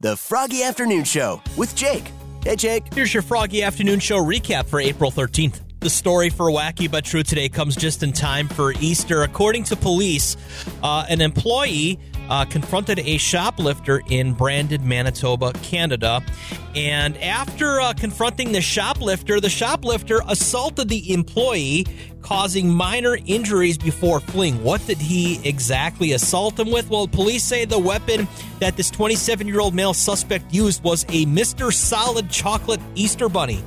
The Froggy Afternoon Show with Jake. Hey, Jake. Here's your Froggy Afternoon Show recap for April 13th. The story for Wacky But True today comes just in time for Easter. According to police, uh, an employee uh, confronted a shoplifter in Brandon, Manitoba, Canada. And after uh, confronting the shoplifter, the shoplifter assaulted the employee, causing minor injuries before fleeing. What did he exactly assault him with? Well, police say the weapon that this 27 year old male suspect used was a Mr. Solid chocolate Easter bunny.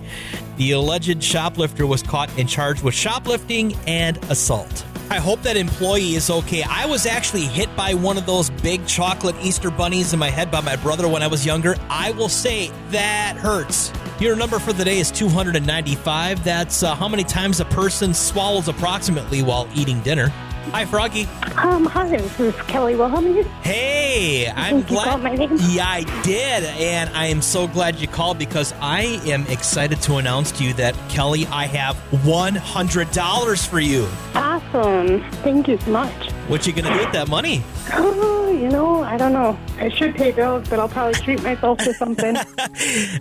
The alleged shoplifter was caught and charged with shoplifting and assault. I hope that employee is okay. I was actually hit by one of those big chocolate Easter bunnies in my head by my brother when I was younger. I will say that hurts. Your number for the day is 295. That's uh, how many times a person swallows approximately while eating dinner. Hi, Froggy. Um, hi, this is Kelly Wilhelm. Hey, I'm you glad. called my name? Yeah, I did, and I am so glad you called because I am excited to announce to you that Kelly, I have one hundred dollars for you. Awesome. Thank you so much. What you gonna do with that money? Oh, you know, I don't know. I should pay bills, but I'll probably treat myself to something.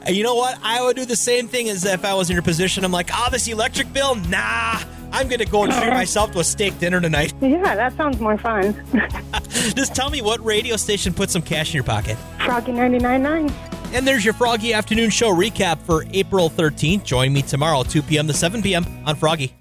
You know what? I would do the same thing as if I was in your position. I'm like, oh, this electric bill? Nah. I'm gonna go and treat myself to a steak dinner tonight. yeah, that sounds more fun. Just tell me what radio station put some cash in your pocket. Froggy 99.9. And there's your Froggy Afternoon Show recap for April 13th. Join me tomorrow, 2 p.m. to 7 p.m. on Froggy.